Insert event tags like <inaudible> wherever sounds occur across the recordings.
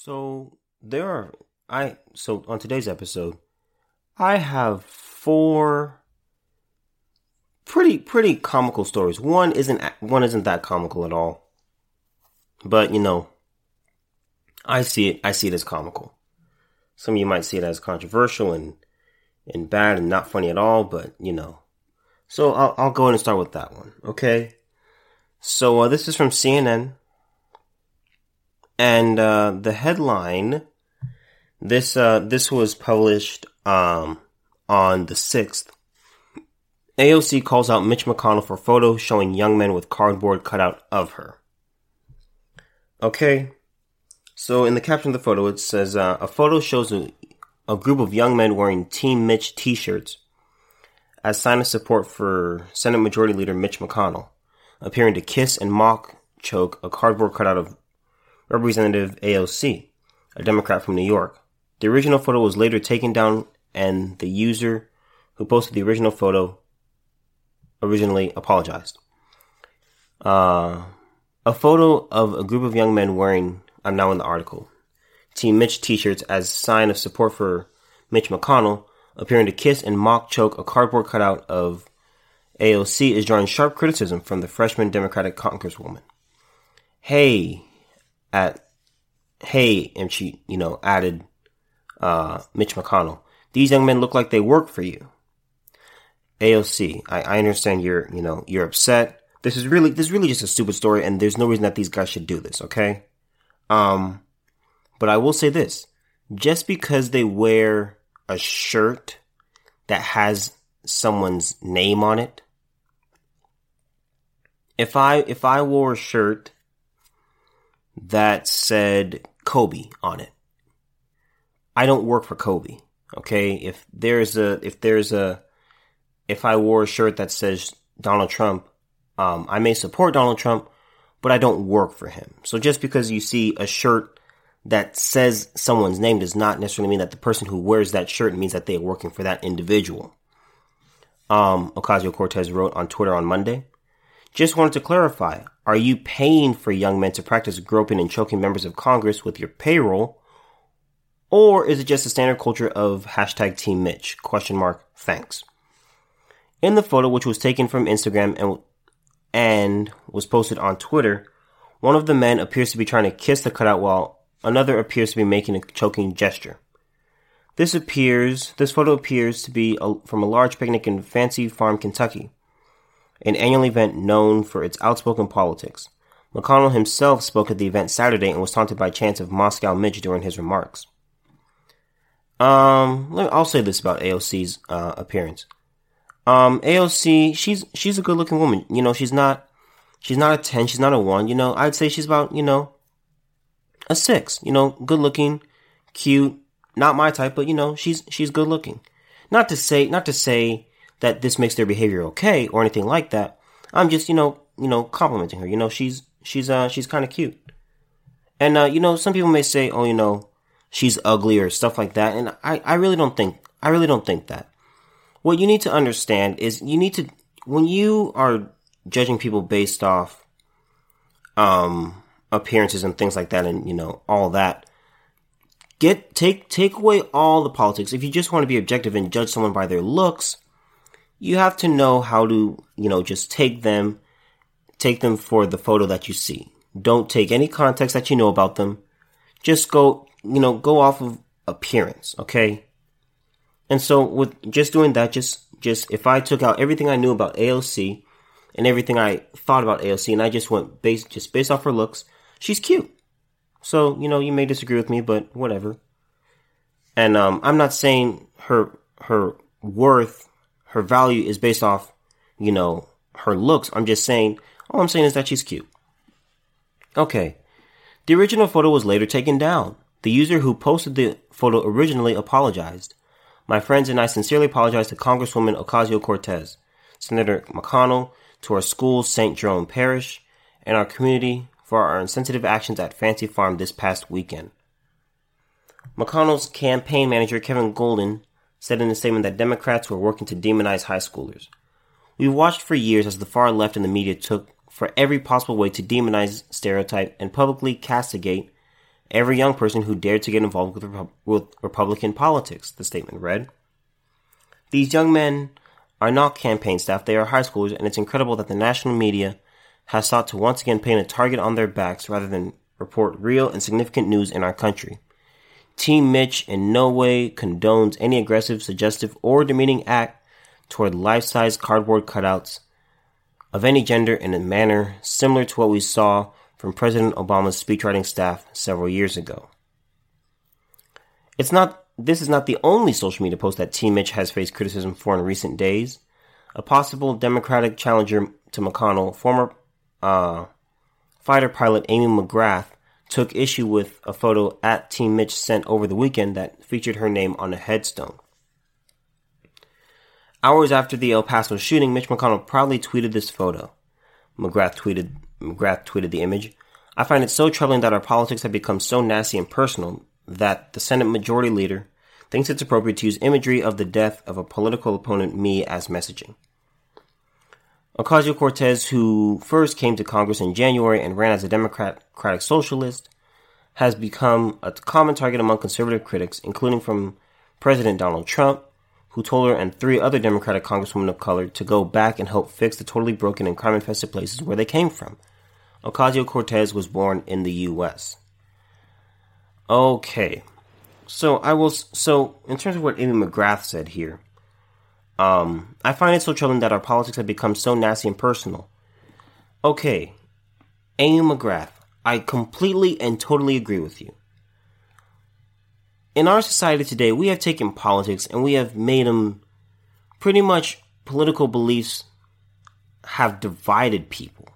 So there are I so on today's episode, I have four pretty pretty comical stories. One isn't one isn't that comical at all, but you know, I see it I see it as comical. Some of you might see it as controversial and and bad and not funny at all, but you know. So I'll I'll go ahead and start with that one. Okay. So uh, this is from CNN, and uh, the headline this uh, this was published um, on the sixth. AOC calls out Mitch McConnell for photo showing young men with cardboard cutout of her. Okay, so in the caption of the photo, it says uh, a photo shows a, a group of young men wearing Team Mitch T-shirts as sign of support for Senate Majority Leader Mitch McConnell, appearing to kiss and mock choke a cardboard cutout of Representative AOC, a Democrat from New York. The original photo was later taken down and the user who posted the original photo originally apologized. Uh, a photo of a group of young men wearing, I'm now in the article, Team Mitch t-shirts as sign of support for Mitch McConnell, appearing to kiss and mock choke a cardboard cutout of AOC is drawing sharp criticism from the freshman Democratic Congresswoman. Hey, at, hey, and she, you know, added uh, Mitch McConnell. These young men look like they work for you. AOC, I, I understand you're, you know, you're upset. This is really, this is really just a stupid story, and there's no reason that these guys should do this, okay? Um, but I will say this: just because they wear a shirt that has someone's name on it, if I if I wore a shirt that said Kobe on it, I don't work for Kobe. Okay. If there's a, if there's a, if I wore a shirt that says Donald Trump, um, I may support Donald Trump, but I don't work for him. So just because you see a shirt that says someone's name does not necessarily mean that the person who wears that shirt means that they are working for that individual. Um, Ocasio Cortez wrote on Twitter on Monday. Just wanted to clarify. Are you paying for young men to practice groping and choking members of Congress with your payroll or is it just a standard culture of hashtag Team Mitch? Question mark. Thanks. In the photo, which was taken from Instagram and, and was posted on Twitter, one of the men appears to be trying to kiss the cutout while another appears to be making a choking gesture. This appears, this photo appears to be a, from a large picnic in Fancy Farm, Kentucky, an annual event known for its outspoken politics. McConnell himself spoke at the event Saturday and was taunted by chants of Moscow Mitch during his remarks. Um, I'll say this about AOC's uh, appearance. Um, AOC, she's she's a good looking woman. You know, she's not she's not a ten, she's not a one. You know, I'd say she's about you know a six. You know, good looking, cute, not my type, but you know, she's she's good looking. Not to say not to say that this makes their behavior okay or anything like that. I'm just you know you know complimenting her. You know, she's she's uh she's kind of cute. And uh, you know, some people may say, oh, you know, she's ugly or stuff like that. And I, I really don't think, I really don't think that. What you need to understand is you need to, when you are judging people based off, um, appearances and things like that and, you know, all that, get, take, take away all the politics. If you just want to be objective and judge someone by their looks, you have to know how to, you know, just take them, take them for the photo that you see. Don't take any context that you know about them. Just go you know, go off of appearance, okay? And so with just doing that, just just if I took out everything I knew about AOC and everything I thought about AOC and I just went based just based off her looks, she's cute. So, you know, you may disagree with me, but whatever. And um I'm not saying her her worth, her value is based off, you know, her looks. I'm just saying all I'm saying is that she's cute. Okay. The original photo was later taken down. The user who posted the photo originally apologized. My friends and I sincerely apologize to Congresswoman Ocasio Cortez, Senator McConnell, to our school, St. Jerome Parish, and our community for our insensitive actions at Fancy Farm this past weekend. McConnell's campaign manager, Kevin Golden, said in a statement that Democrats were working to demonize high schoolers. We've watched for years as the far left and the media took for every possible way to demonize, stereotype, and publicly castigate every young person who dared to get involved with, with Republican politics, the statement read. These young men are not campaign staff, they are high schoolers, and it's incredible that the national media has sought to once again paint a target on their backs rather than report real and significant news in our country. Team Mitch in no way condones any aggressive, suggestive, or demeaning act toward life size cardboard cutouts of any gender in a manner similar to what we saw from President Obama's speechwriting staff several years ago. It's not this is not the only social media post that Team Mitch has faced criticism for in recent days. A possible Democratic challenger to McConnell, former uh, fighter pilot Amy McGrath, took issue with a photo at Team Mitch sent over the weekend that featured her name on a headstone. Hours after the El Paso shooting, Mitch McConnell proudly tweeted this photo. McGrath tweeted McGrath tweeted the image. I find it so troubling that our politics have become so nasty and personal that the Senate Majority Leader thinks it's appropriate to use imagery of the death of a political opponent, me, as messaging. Ocasio Cortez, who first came to Congress in January and ran as a Democratic Socialist, has become a common target among conservative critics, including from President Donald Trump, who told her and three other Democratic congresswomen of color to go back and help fix the totally broken and crime infested places where they came from. Ocasio Cortez was born in the U.S. Okay, so I will. So in terms of what Amy McGrath said here, um, I find it so troubling that our politics have become so nasty and personal. Okay, Amy McGrath, I completely and totally agree with you. In our society today, we have taken politics and we have made them pretty much political beliefs have divided people.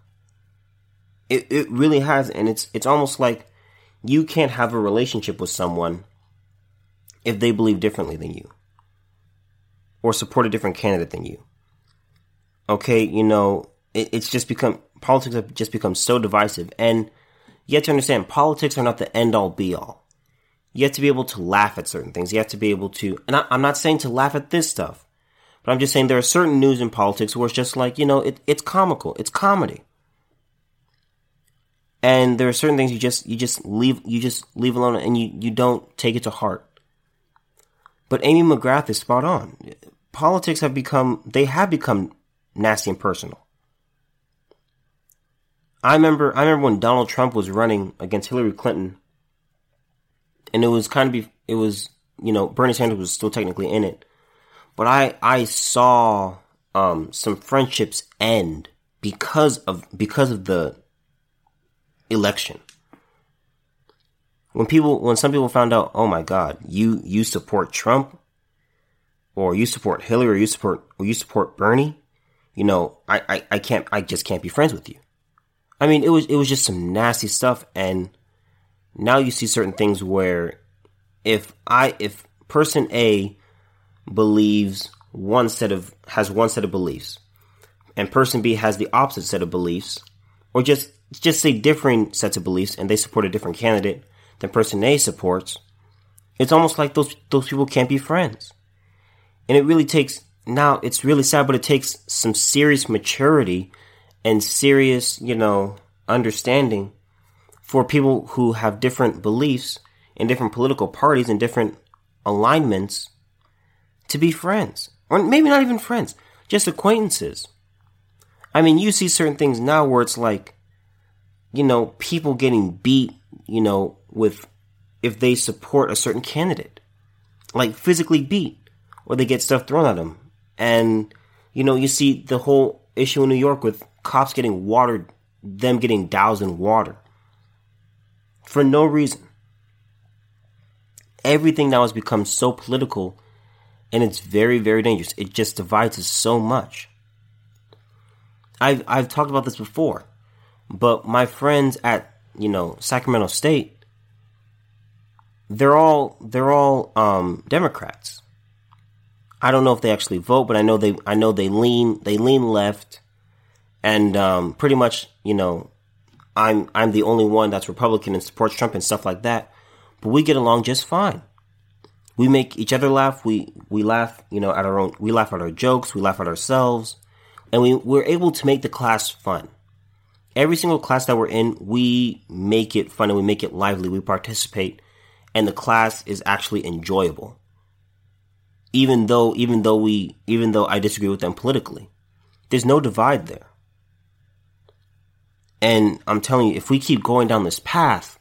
It, it really has, and it's it's almost like you can't have a relationship with someone if they believe differently than you or support a different candidate than you. Okay, you know, it, it's just become politics have just become so divisive, and you have to understand politics are not the end all be all. You have to be able to laugh at certain things. You have to be able to, and I, am not saying to laugh at this stuff, but I'm just saying there are certain news in politics where it's just like you know, it, it's comical, it's comedy and there are certain things you just you just leave you just leave alone and you you don't take it to heart but amy mcgrath is spot on. Politics have become they have become nasty and personal. I remember i remember when donald trump was running against hillary clinton and it was kind of be, it was you know bernie sanders was still technically in it. But i i saw um some friendships end because of because of the election. When people, when some people found out, oh my God, you, you support Trump or you support Hillary or you support, or you support Bernie, you know, I, I, I can't, I just can't be friends with you. I mean, it was, it was just some nasty stuff. And now you see certain things where if I, if person A believes one set of, has one set of beliefs and person B has the opposite set of beliefs or just just say differing sets of beliefs and they support a different candidate than person A supports, it's almost like those those people can't be friends. And it really takes now it's really sad, but it takes some serious maturity and serious, you know, understanding for people who have different beliefs and different political parties and different alignments to be friends. Or maybe not even friends, just acquaintances. I mean, you see certain things now where it's like you know, people getting beat, you know, with if they support a certain candidate, like physically beat, or they get stuff thrown at them. And, you know, you see the whole issue in New York with cops getting watered, them getting doused in water for no reason. Everything now has become so political and it's very, very dangerous. It just divides us so much. I've, I've talked about this before. But my friends at, you know, Sacramento State, they're all they're all um, Democrats. I don't know if they actually vote, but I know they I know they lean they lean left, and um, pretty much you know, I'm I'm the only one that's Republican and supports Trump and stuff like that. But we get along just fine. We make each other laugh. We we laugh, you know, at our own. We laugh at our jokes. We laugh at ourselves, and we we're able to make the class fun every single class that we're in, we make it fun and we make it lively. We participate and the class is actually enjoyable. Even though, even though we, even though I disagree with them politically, there's no divide there. And I'm telling you, if we keep going down this path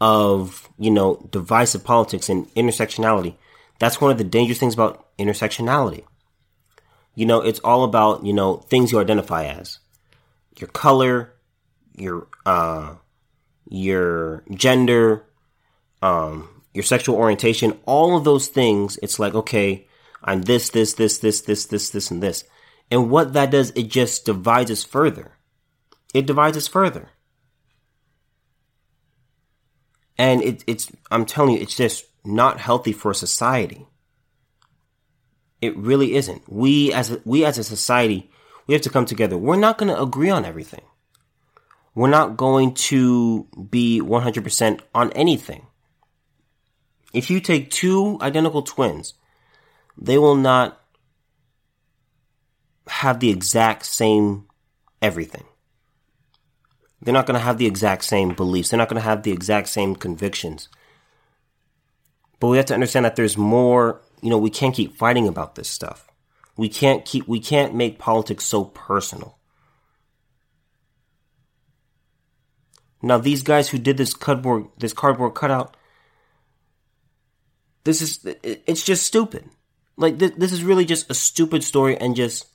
of, you know, divisive politics and intersectionality, that's one of the dangerous things about intersectionality. You know, it's all about, you know, things you identify as. Your color, your uh your gender, um, your sexual orientation, all of those things, it's like, okay, I'm this, this, this, this, this, this, this, and this. And what that does, it just divides us further. It divides us further. And it, it's, I'm telling you, it's just not healthy for society. It really isn't. We as a, we as a society, we have to come together. We're not going to agree on everything. We're not going to be 100% on anything. If you take two identical twins, they will not have the exact same everything. They're not going to have the exact same beliefs. They're not going to have the exact same convictions. But we have to understand that there's more, you know, we can't keep fighting about this stuff. We can't keep, we can't make politics so personal. Now, these guys who did this cardboard, this cardboard cutout, this is, it's just stupid. Like, this, is really just a stupid story and just,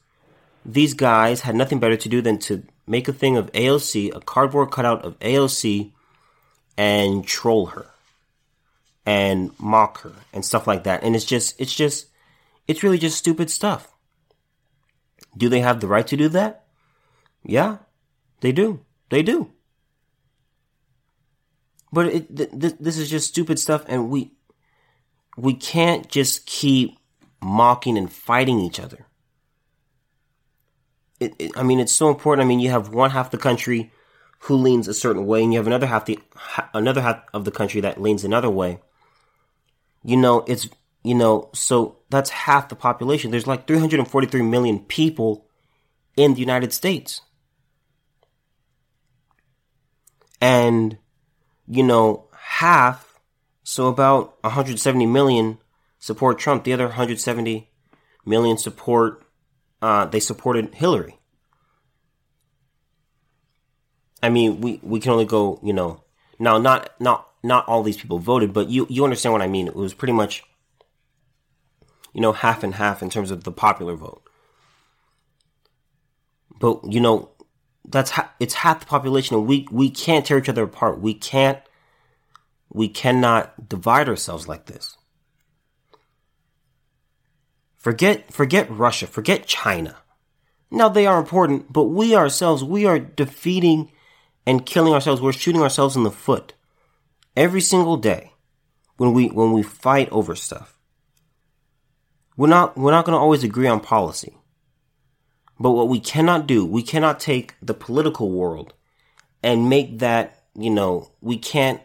these guys had nothing better to do than to make a thing of AOC, a cardboard cutout of AOC, and troll her and mock her and stuff like that. And it's just, it's just, it's really just stupid stuff. Do they have the right to do that? Yeah, they do. They do. But it, th- th- this is just stupid stuff, and we we can't just keep mocking and fighting each other. It, it, I mean, it's so important. I mean, you have one half the country who leans a certain way, and you have another half the another half of the country that leans another way. You know, it's you know, so that's half the population. There's like 343 million people in the United States. And, you know, half, so about 170 million support Trump. The other 170 million support, uh, they supported Hillary. I mean, we, we can only go, you know, now not, not, not all these people voted, but you, you understand what I mean. It was pretty much, you know, half and half in terms of the popular vote. But, you know, that's, ha- it's half the population and we, we can't tear each other apart. We can't, we cannot divide ourselves like this. Forget, forget Russia, forget China. Now they are important, but we ourselves, we are defeating and killing ourselves. We're shooting ourselves in the foot every single day when we, when we fight over stuff. We're not, we're not going to always agree on policy. But what we cannot do, we cannot take the political world and make that, you know, we can't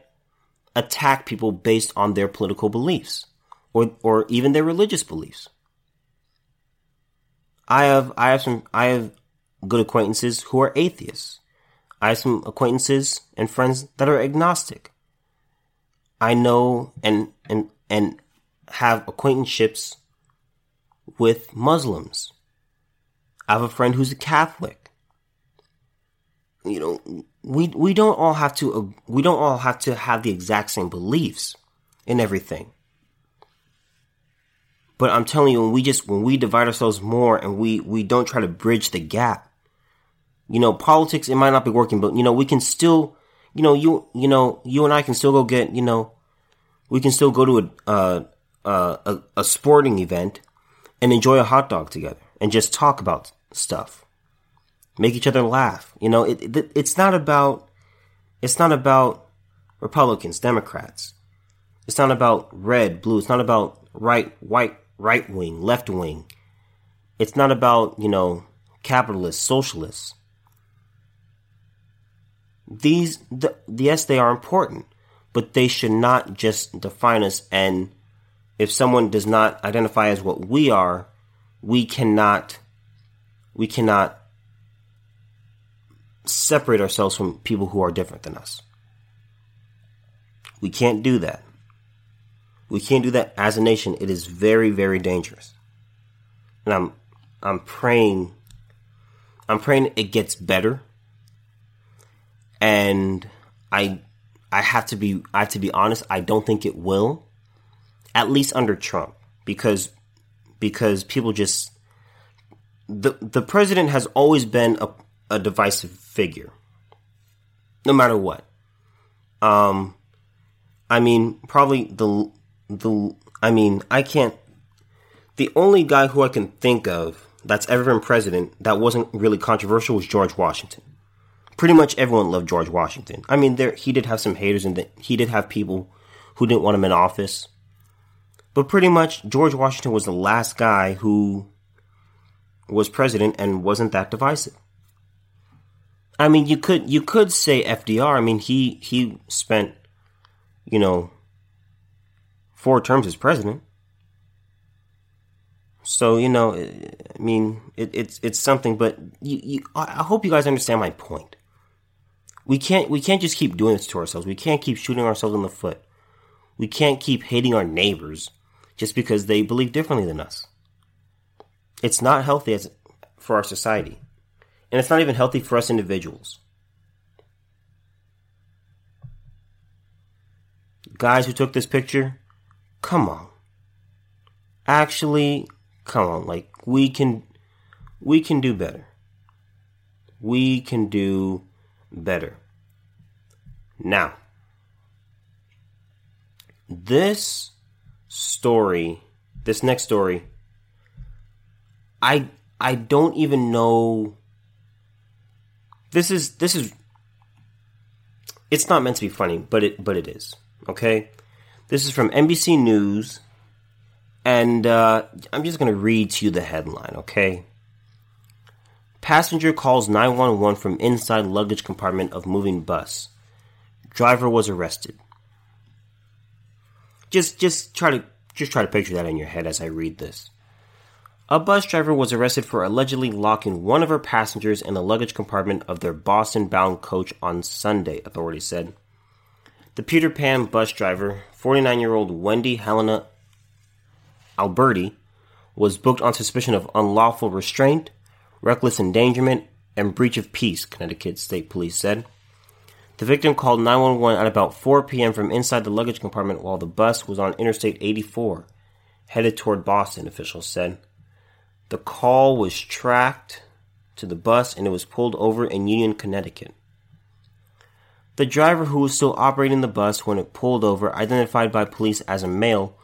attack people based on their political beliefs or, or even their religious beliefs. I have I have some I have good acquaintances who are atheists. I have some acquaintances and friends that are agnostic. I know and and and have acquaintanceships with Muslims. I have a friend who's a Catholic. You know, we we don't all have to we don't all have to have the exact same beliefs in everything. But I'm telling you, when we just when we divide ourselves more and we we don't try to bridge the gap, you know, politics it might not be working, but you know we can still, you know, you you know you and I can still go get you know, we can still go to a uh, uh, a, a sporting event and enjoy a hot dog together and just talk about stuff, make each other laugh. You know, it, it it's not about it's not about Republicans, Democrats. It's not about red, blue. It's not about right, white, right wing, left wing. It's not about, you know, capitalists, socialists. These, the, yes, they are important, but they should not just define us. And if someone does not identify as what we are, we cannot, we cannot separate ourselves from people who are different than us. We can't do that. We can't do that as a nation. It is very, very dangerous. And I'm I'm praying I'm praying it gets better. And I I have to be I have to be honest, I don't think it will. At least under Trump. Because because people just the the president has always been a, a divisive figure. No matter what. Um I mean probably the the I mean, I can't the only guy who I can think of that's ever been president that wasn't really controversial was George Washington. Pretty much everyone loved George Washington. I mean, there he did have some haters and he did have people who didn't want him in office. But pretty much George Washington was the last guy who was president and wasn't that divisive. I mean, you could you could say FDR. I mean, he he spent you know four terms as president. So you know, eh, I mean, it, it's it's something, but you, you, I hope you guys understand my point. We can't we can't just keep doing this to ourselves. We can't keep shooting ourselves in the foot. We can't keep hating our neighbors just because they believe differently than us. It's not healthy as for our society, and it's not even healthy for us individuals. Guys who took this picture, come on. Actually, come on. Like we can, we can do better. We can do better. Now, this story, this next story, I I don't even know. This is this is. It's not meant to be funny, but it but it is. Okay, this is from NBC News, and uh, I'm just gonna read to you the headline. Okay. Passenger calls 911 from inside luggage compartment of moving bus. Driver was arrested. Just just try to just try to picture that in your head as I read this. A bus driver was arrested for allegedly locking one of her passengers in the luggage compartment of their Boston bound coach on Sunday, authorities said. The Peter Pan bus driver, 49 year old Wendy Helena Alberti, was booked on suspicion of unlawful restraint, reckless endangerment, and breach of peace, Connecticut State Police said. The victim called 911 at about 4 p.m. from inside the luggage compartment while the bus was on Interstate 84, headed toward Boston, officials said. The call was tracked to the bus and it was pulled over in Union, Connecticut. The driver, who was still operating the bus when it pulled over, identified by police as a male,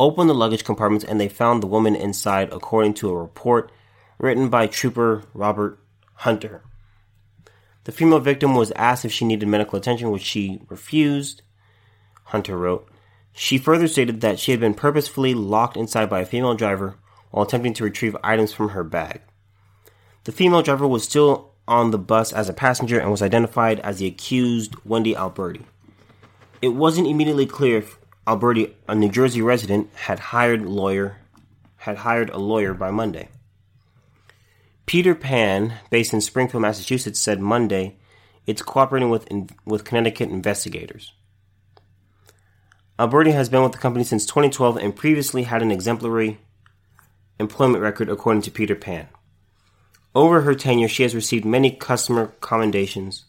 opened the luggage compartments and they found the woman inside, according to a report written by Trooper Robert Hunter. The female victim was asked if she needed medical attention, which she refused, Hunter wrote. She further stated that she had been purposefully locked inside by a female driver while attempting to retrieve items from her bag. The female driver was still on the bus as a passenger and was identified as the accused Wendy Alberti. It wasn't immediately clear if Alberti, a New Jersey resident, had hired lawyer had hired a lawyer by Monday. Peter Pan, based in Springfield, Massachusetts, said Monday it's cooperating with in, with Connecticut investigators. Alberti has been with the company since 2012 and previously had an exemplary employment record according to Peter Pan. Over her tenure, she has received many customer commendations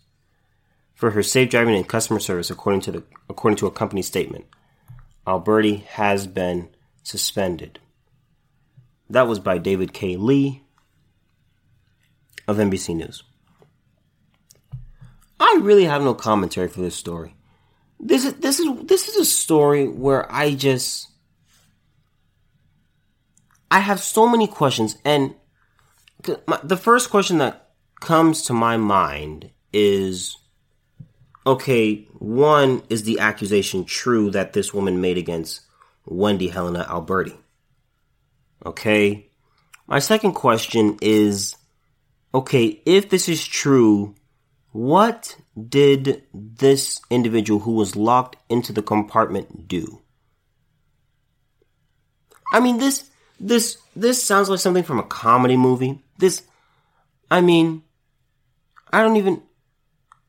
for her safe driving and customer service, according to the according to a company statement. Alberti has been suspended. That was by David K. Li of NBC News. I really have no commentary for this story. This is this is this is a story where I just I have so many questions, and the first question that comes to my mind is okay, one, is the accusation true that this woman made against Wendy Helena Alberti? Okay. My second question is okay, if this is true, what did this individual who was locked into the compartment do? I mean, this this this sounds like something from a comedy movie. This I mean, I don't even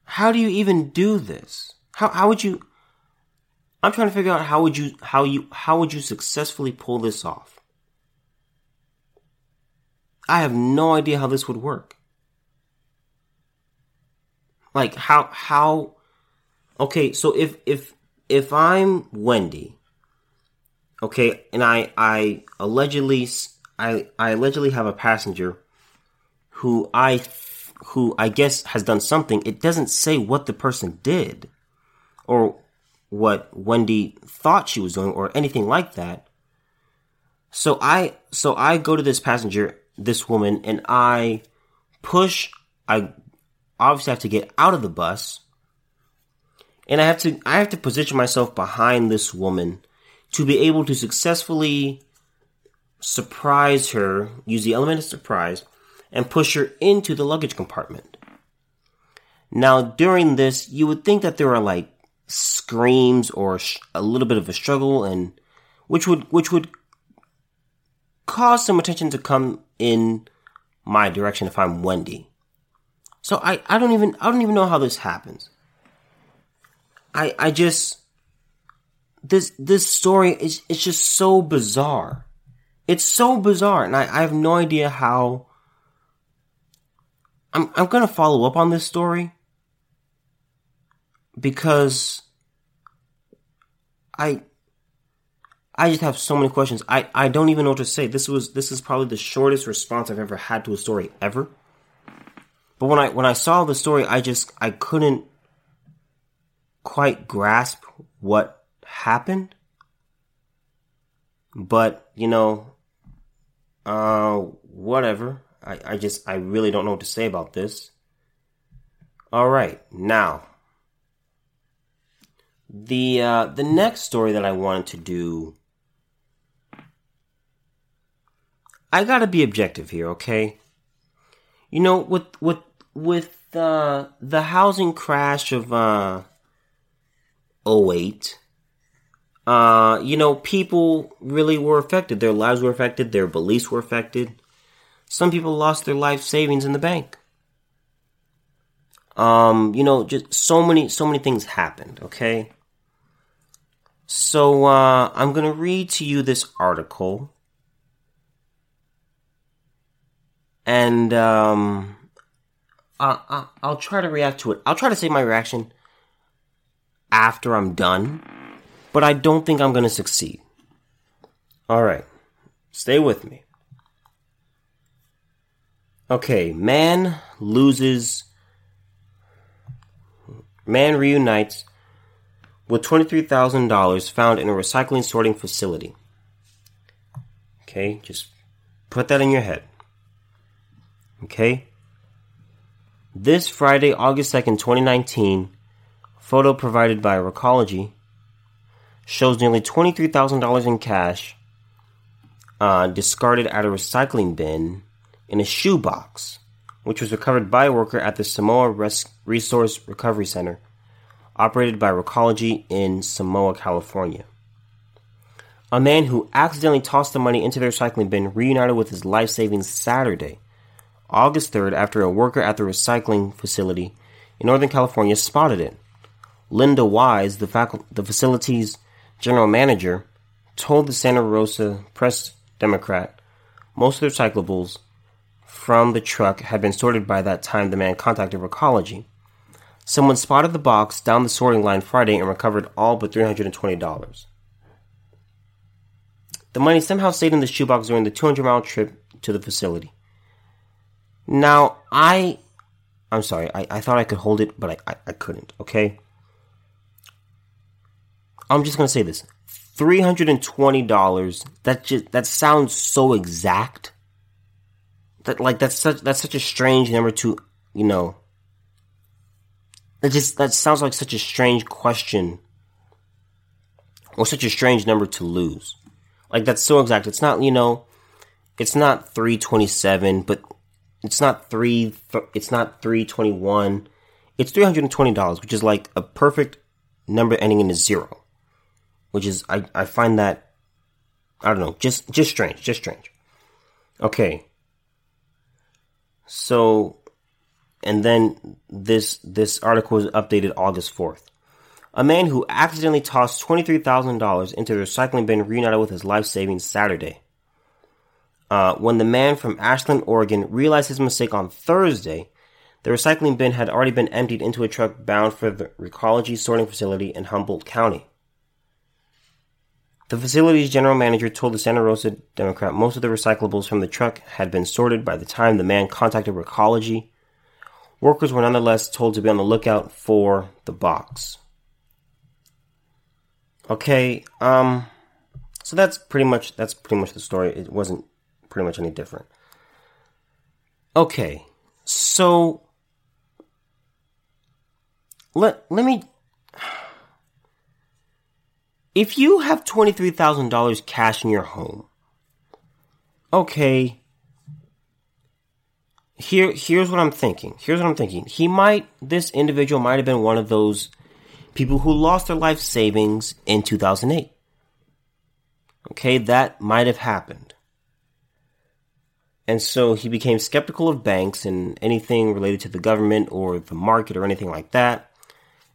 how do you even do this? How how would you I'm trying to figure out how would you how you how would you successfully pull this off? I have no idea how this would work. Like how how okay, so if if if I'm Wendy, okay, and I I allegedly I I allegedly have a passenger who I who I guess has done something, it doesn't say what the person did or what Wendy thought she was doing or anything like that. So I so I go to this passenger, this woman, and I push I obviously have to get out of the bus. And I have to I have to position myself behind this woman to be able to successfully surprise her, use the element of surprise, and push her into the luggage compartment. Now, during this, you would think that there are like screams or a little bit of a struggle, and which would which would cause some attention to come in my direction if I'm Wendy. So I, I don't even I don't even know how this happens. I I just this this story is it's just so bizarre. It's so bizarre, and I, I have no idea how I'm I'm gonna follow up on this story because I I just have so many questions. I, I don't even know what to say. This was this is probably the shortest response I've ever had to a story ever. But when I when I saw the story, I just I couldn't quite grasp what happened. But, you know, uh whatever. I, I just I really don't know what to say about this. Alright, now the uh, the next story that I wanted to do, I gotta be objective here, okay? You know, with with with uh, the housing crash of uh, 08, uh, you know, people really were affected. Their lives were affected. Their beliefs were affected. Some people lost their life savings in the bank. Um, you know, just so many, so many things happened. Okay. So uh, I'm to read to you this article. And um, I, I, will try to react to it. I'll try to say my reaction after I'm done, but I don't think I'm going to succeed. All right, stay with me. Okay, man loses. Man reunites with $23,000 found in a recycling sorting facility. Okay, just put that in your head. Okay? This Friday, August 2nd, 2019, photo provided by Recology shows nearly $23,000 in cash uh, discarded at a recycling bin in a shoebox, which was recovered by a worker at the Samoa Res- Resource Recovery Center operated by Recology in Samoa, California. A man who accidentally tossed the money into the recycling bin reunited with his life savings Saturday, August 3rd, after a worker at the recycling facility in Northern California spotted it. Linda Wise, the, facu- the facility's general manager, told the Santa Rosa Press Democrat most of the recyclables from the truck had been sorted by that time the man contacted Recology. Someone spotted the box down the sorting line Friday and recovered all but $320. The money somehow stayed in the shoebox during the 200 mile trip to the facility. Now, I. I'm sorry, I, I thought I could hold it, but I, I, I couldn't, okay? I'm just gonna say this. $320, that just that sounds so exact. That like that's such that's such a strange number to, you know, that just that sounds like such a strange question or such a strange number to lose. Like that's so exact. It's not, you know, it's not 327, but it's not 3 it's not 321. It's $320, which is like a perfect number ending in a zero. Which is I I find that I don't know, just just strange, just strange. Okay. So and then this this article was updated August 4th. A man who accidentally tossed $23,000 into the recycling bin reunited with his life savings Saturday. Uh, when the man from Ashland, Oregon realized his mistake on Thursday, the recycling bin had already been emptied into a truck bound for the Recology sorting facility in Humboldt County. The facility's general manager told the Santa Rosa Democrat most of the recyclables from the truck had been sorted by the time the man contacted Recology. Workers were nonetheless told to be on the lookout for the box. Okay, um, so that's pretty much that's pretty much the story. It wasn't pretty much any different. Okay, so let let me if you have $23,000 cash in your home, okay, here, here's what I'm thinking. Here's what I'm thinking. He might, this individual might have been one of those people who lost their life savings in 2008. Okay, that might have happened. And so he became skeptical of banks and anything related to the government or the market or anything like that.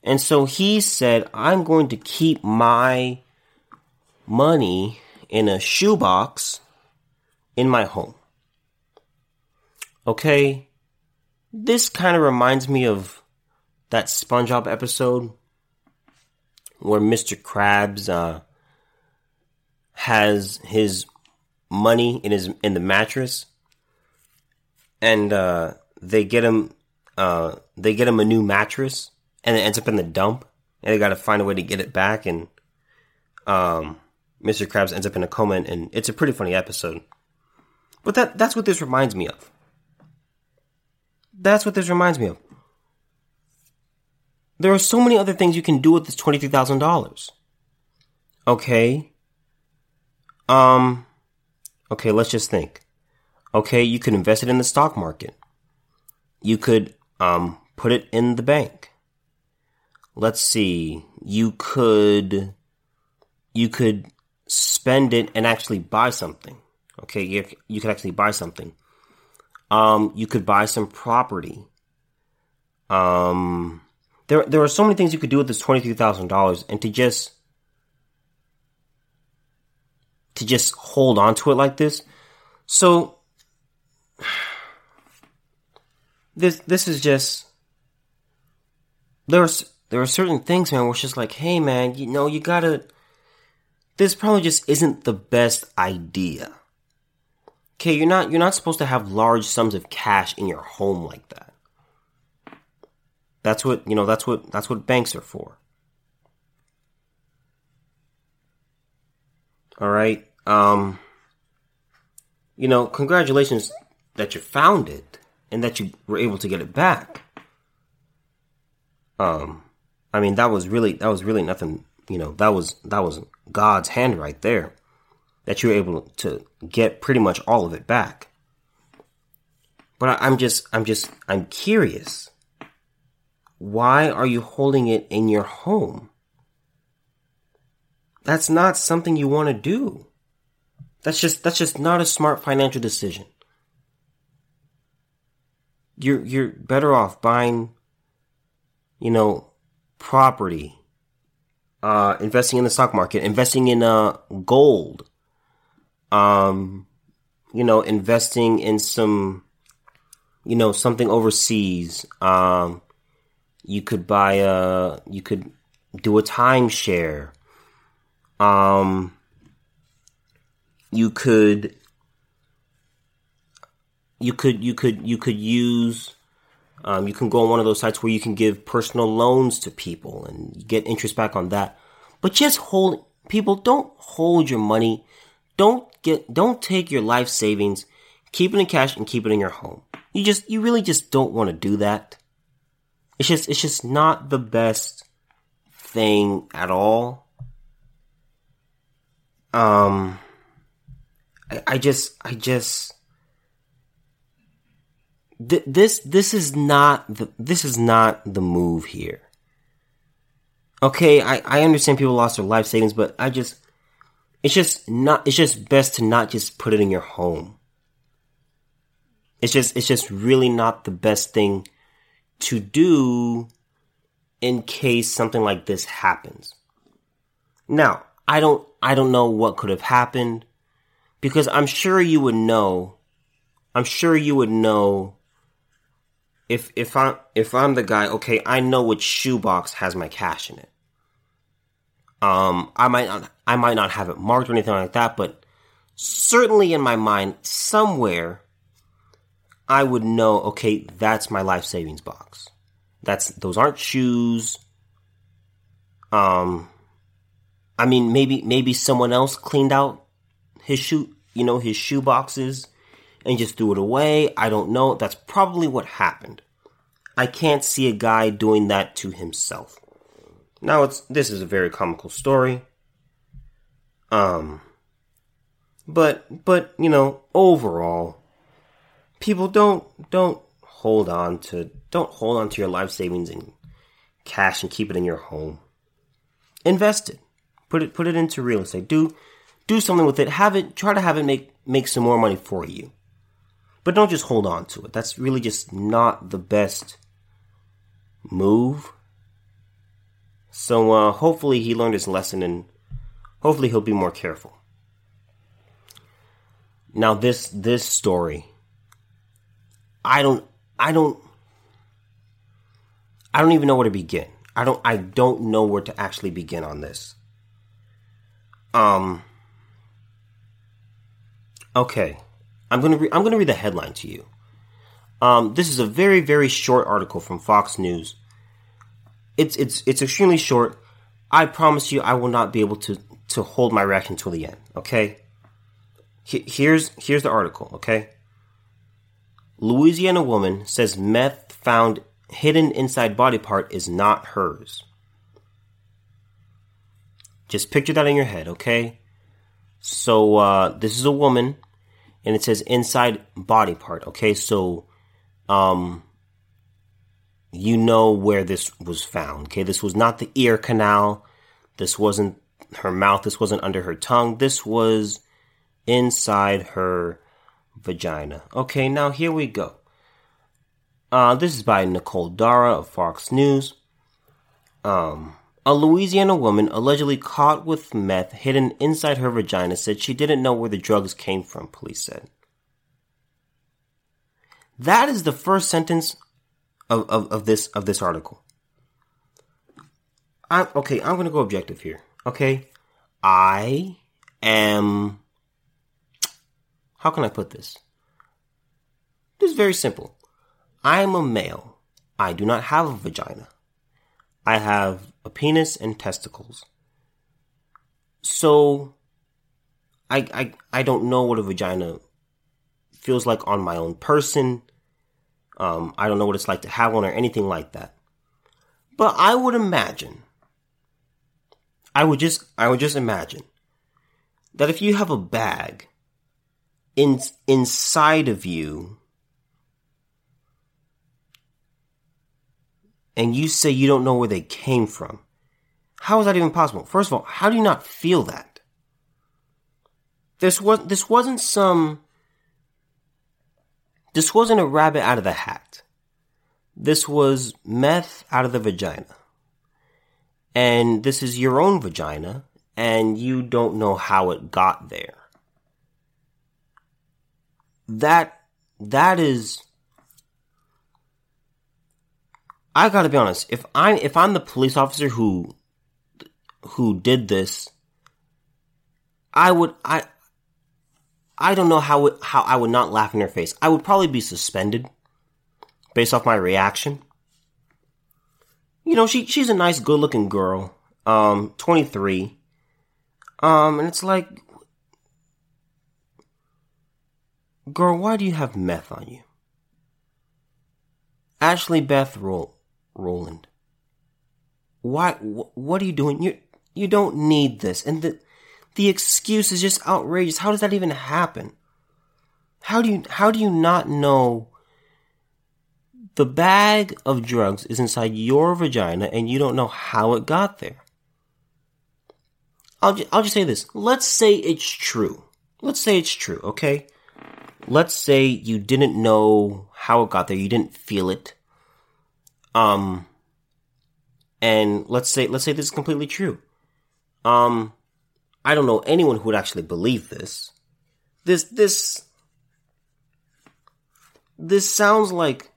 And so he said, I'm going to keep my money in a shoebox in my home. Okay? This kind of reminds me of that SpongeBob episode where Mr. Krabs uh, has his money in his in the mattress, and uh, they get him uh, they get him a new mattress, and it ends up in the dump, and they got to find a way to get it back. And um, Mr. Krabs ends up in a coma, and it's a pretty funny episode. But that that's what this reminds me of. That's what this reminds me of. There are so many other things you can do with this twenty-three thousand dollars. Okay. Um. Okay, let's just think. Okay, you could invest it in the stock market. You could um put it in the bank let's see, you could you could spend it and actually buy something. Okay, you, you could actually buy something. Um, you could buy some property. Um, there there are so many things you could do with this twenty three thousand dollars, and to just to just hold on to it like this. So <sighs> this this is just there's there are certain things, man, where it's just like, hey, man, you know, you gotta. This probably just isn't the best idea. Okay, you're not you're not supposed to have large sums of cash in your home like that. That's what you know. That's what that's what banks are for. All right. Um. You know, congratulations that you found it and that you were able to get it back. Um I mean, that was really that was really nothing. You know, that was that was God's hand right there. That you were able to get pretty much all of it back. But I, I'm just I'm just I'm curious. Why are you holding it in your home? That's not something you want to do. That's just that's just not a smart financial decision. You're you're better off buying you know property, uh, investing in the stock market, investing in uh, gold, um, you know, investing in some, you know, something overseas. Um, you could buy a, you could do a timeshare. Um, you could, you could, you could, you could use um, you can go on one of those sites where you can give personal loans to people and get interest back on that. But just hold people don't hold your money. Don't get don't take your life savings, keep it in cash and keep it in your home. You just you really just don't want to do that. It's just it's just not the best thing at all. Um I, I just I just th- this this is not the this is not the move here. Okay, I, I understand people lost their life savings, but I just it's just not it's just best to not just put it in your home. It's just it's just really not the best thing to do in case something like this happens. Now, I don't I don't know what could have happened because I'm sure you would know I'm sure you would know if if I if I'm the guy, okay, I know which shoebox has my cash in it. Um I might not I might not have it marked or anything like that, but certainly in my mind somewhere I would know, okay, that's my life savings box. That's those aren't shoes. Um I mean maybe maybe someone else cleaned out his shoe, you know, his shoe boxes and just threw it away. I don't know. That's probably what happened. I can't see a guy doing that to himself. Now it's this is a very comical story. Um but but you know, overall people don't don't hold on to don't hold on to your life savings and cash and keep it in your home. Invest it. Put it put it into real estate. Do do something with it. Have it try to have it make make some more money for you. But don't just hold on to it. That's really just not the best move. So uh, hopefully he learned his lesson and hopefully he'll be more careful. Now this this story I don't I don't I don't even know where to begin. I don't I don't know where to actually begin on this. Um Okay. I'm going to re- I'm going to read the headline to you. Um, this is a very very short article from Fox News. It's it's it's extremely short. I promise you I will not be able to to hold my reaction until the end, okay? Here's here's the article, okay? Louisiana woman says meth found hidden inside body part is not hers. Just picture that in your head, okay? So uh, this is a woman, and it says inside body part. Okay, so um, you know where this was found. Okay, this was not the ear canal. This wasn't her mouth. This wasn't under her tongue. This was inside her vagina. Okay, now here we go. Uh, this is by Nicole Darrah of Fox News. Um, a Louisiana woman allegedly caught with meth hidden inside her vagina said she didn't know where the drugs came from, police said. That is the first sentence of, of, of this of this article. I okay, I'm gonna go objective here. Okay. I am how can I put this? This is very simple. I am a male. I do not have a vagina. I have a penis and testicles. So I I I don't know what a vagina feels like on my own person. Um, I don't know what it's like to have one or anything like that. But I would imagine I would just I would just imagine that if you have a bag in inside of you and you say you don't know where they came from. How is that even possible? First of all, how do you not feel that? This was this wasn't some this wasn't a rabbit out of the hat. This was meth out of the vagina. And this is your own vagina and you don't know how it got there. That that is I gotta be honest. If I'm if I'm the police officer who who did this, I would I I don't know how it, how I would not laugh in her face. I would probably be suspended based off my reaction. You know, she she's a nice, good looking girl, um, twenty three, um, and it's like, girl, why do you have meth on you? Ashley Beth Roll Rowland. Why? Wh- what are you doing? You you don't need this, and the the excuse is just outrageous. How does that even happen? How do you how do you not know? The bag of drugs is inside your vagina, and you don't know how it got there. I'll ju- I'll just say this. Let's say it's true. Let's say it's true. Okay. Let's say you didn't know how it got there. You didn't feel it Um, and let's say let's say this is completely true. Um, I don't know anyone who would actually believe this. This this this sounds like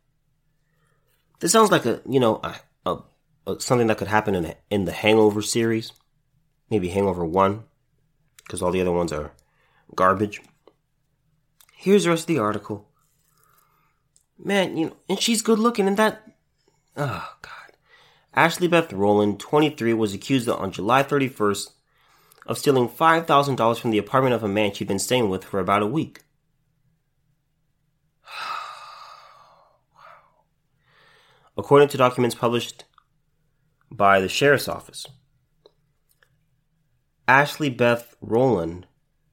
this sounds like a you know a, a, a something that could happen in a, in the Hangover series, maybe Hangover One, because all the other ones are garbage. Here's the rest of the article. Man, you know, and she's good looking, and that. Oh God. Ashley Beth Rowland, 23, was accused on July 31st of stealing $5,000 from the apartment of a man she'd been staying with for about a week. <sighs> wow. According to documents published by the sheriff's office, Ashley Beth Rowland,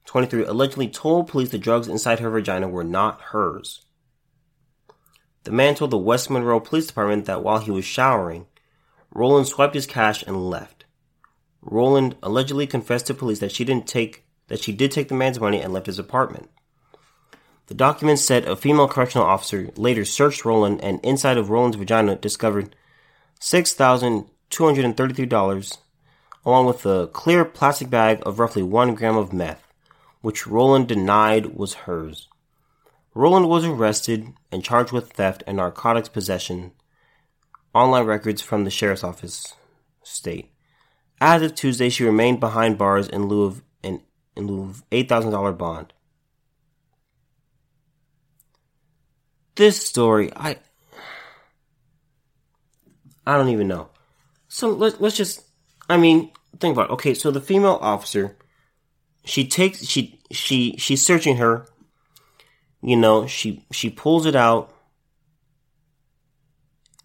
23, allegedly told police the drugs inside her vagina were not hers. The man told the West Monroe Police Department that while he was showering, Rowland swiped his cash and left. Rowland allegedly confessed to police that she didn't take that she did take the man's money and left his apartment. The documents said a female correctional officer later searched Rowland and inside of Rowland's vagina discovered $6,233 along with a clear plastic bag of roughly one gram of meth, which Rowland denied was hers. Rowland was arrested and charged with theft and narcotics possession. Online records from the sheriff's office state. As of Tuesday, she remained behind bars in lieu of in, in lieu of eight thousand dollar bond. This story, I I don't even know. So let's let's just I mean, think about it. Okay, so the female officer, she takes she she she's searching her. You know, she she pulls it out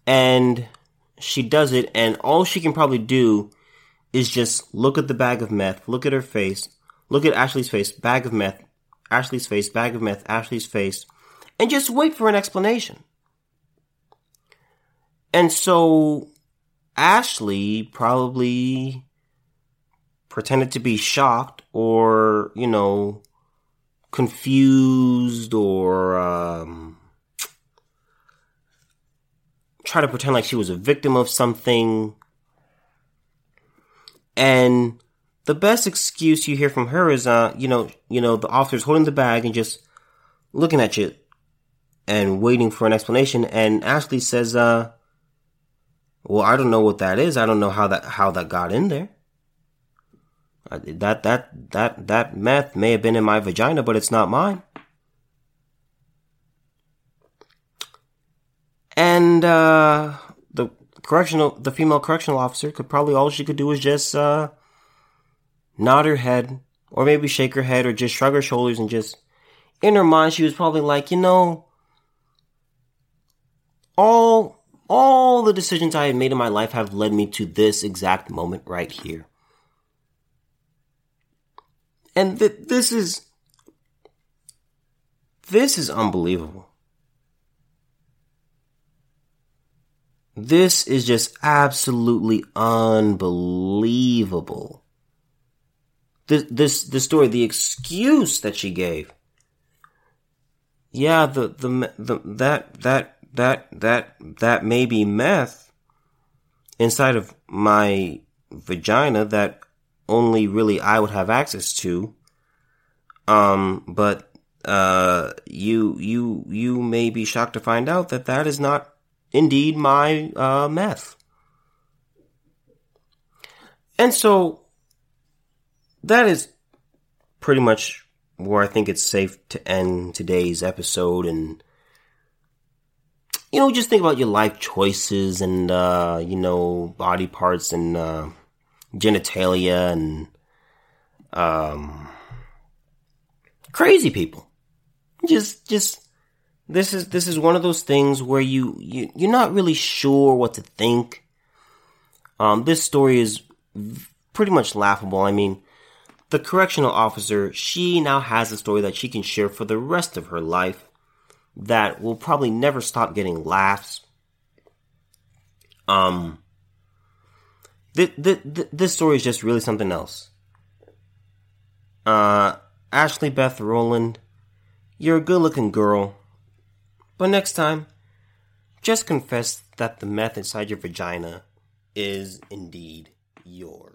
and she does it and all she can probably do is just look at the bag of meth, look at her face, look at Ashley's face, bag of meth, Ashley's face, bag of meth, Ashley's face, and just wait for an explanation. And so Ashley probably pretended to be shocked or, you know, confused or um, try to pretend like she was a victim of something. And the best excuse you hear from her is, uh, you know, you know, the officer's holding the bag and just looking at you and waiting for an explanation. And Ashley says, uh, well, I don't know what that is. I don't know how that, how that got in there. Uh, that, that, that, that meth may have been in my vagina, but it's not mine. And, uh, the correctional, the female correctional officer could probably, all she could do was just, uh, nod her head, or maybe shake her head, or just shrug her shoulders and just, in her mind, she was probably like, you know, all, all the decisions I have made in my life have led me to this exact moment right here. And th- this is, this is unbelievable. This is just absolutely unbelievable. This, this, the story, the excuse that she gave. Yeah, the, the, the, that, that, that, that, that may be meth inside of my vagina that only really I would have access to. Um, but, uh, you, you, you may be shocked to find out that that is not indeed my uh, meth. And so that is pretty much where I think it's safe to end today's episode and you know just think about your life choices and uh, you know body parts and uh, genitalia and um, crazy people just just this is this is one of those things where you, you you're not really sure what to think. Um, this story is pretty much laughable. I mean, the correctional officer she now has a story that she can share for the rest of her life that will probably never stop getting laughs. Um, th- th- th- this story is just really something else. Uh, Ashley Beth Rowland, you're a good looking girl. But next time, just confess that the meth inside your vagina is indeed yours.